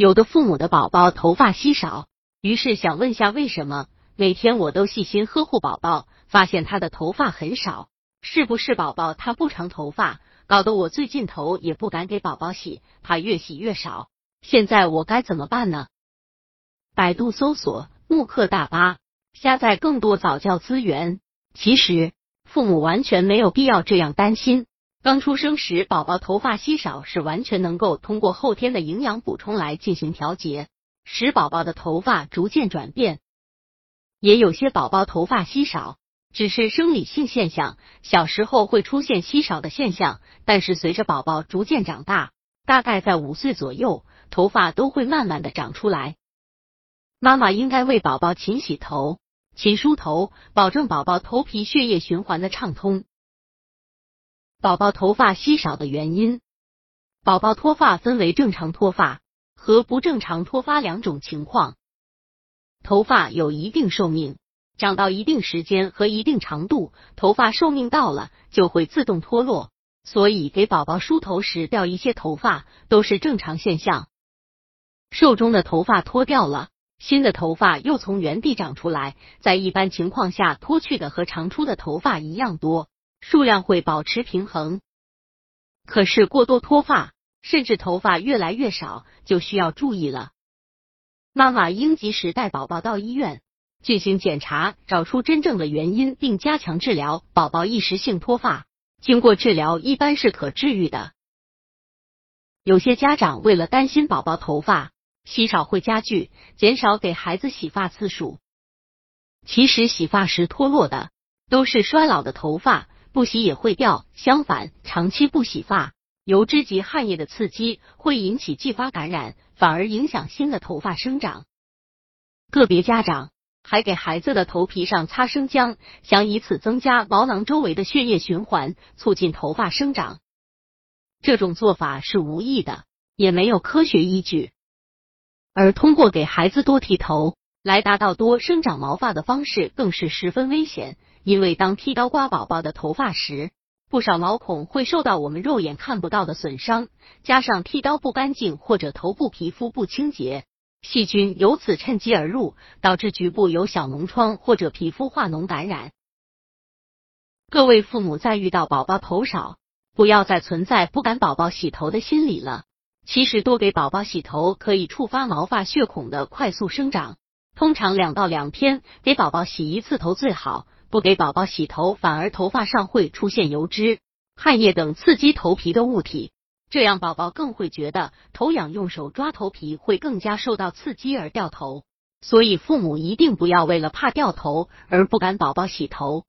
有的父母的宝宝头发稀少，于是想问下为什么？每天我都细心呵护宝宝，发现他的头发很少，是不是宝宝他不长头发，搞得我最近头也不敢给宝宝洗，怕越洗越少。现在我该怎么办呢？百度搜索慕课大巴，下载更多早教资源。其实父母完全没有必要这样担心。刚出生时，宝宝头发稀少是完全能够通过后天的营养补充来进行调节，使宝宝的头发逐渐转变。也有些宝宝头发稀少，只是生理性现象，小时候会出现稀少的现象，但是随着宝宝逐渐长大，大概在五岁左右，头发都会慢慢的长出来。妈妈应该为宝宝勤洗头、勤梳头，保证宝宝头皮血液循环的畅通。宝宝头发稀少的原因，宝宝脱发分为正常脱发和不正常脱发两种情况。头发有一定寿命，长到一定时间和一定长度，头发寿命到了就会自动脱落。所以给宝宝梳头时掉一些头发都是正常现象。寿中的头发脱掉了，新的头发又从原地长出来，在一般情况下脱去的和长出的头发一样多。数量会保持平衡，可是过多脱发，甚至头发越来越少，就需要注意了。妈妈应及时带宝宝到医院进行检查，找出真正的原因，并加强治疗。宝宝一时性脱发，经过治疗一般是可治愈的。有些家长为了担心宝宝头发稀少会加剧，减少给孩子洗发次数。其实洗发时脱落的都是衰老的头发。不洗也会掉，相反，长期不洗发，油脂及汗液的刺激会引起继发感染，反而影响新的头发生长。个别家长还给孩子的头皮上擦生姜，想以此增加毛囊周围的血液循环，促进头发生长。这种做法是无益的，也没有科学依据。而通过给孩子多剃头来达到多生长毛发的方式，更是十分危险。因为当剃刀刮宝宝的头发时，不少毛孔会受到我们肉眼看不到的损伤，加上剃刀不干净或者头部皮肤不清洁，细菌由此趁机而入，导致局部有小脓疮或者皮肤化脓感染。各位父母在遇到宝宝头少，不要再存在不敢宝宝洗头的心理了。其实多给宝宝洗头可以触发毛发血孔的快速生长，通常两到两天给宝宝洗一次头最好。不给宝宝洗头，反而头发上会出现油脂、汗液等刺激头皮的物体，这样宝宝更会觉得头痒，用手抓头皮会更加受到刺激而掉头。所以父母一定不要为了怕掉头而不敢宝宝洗头。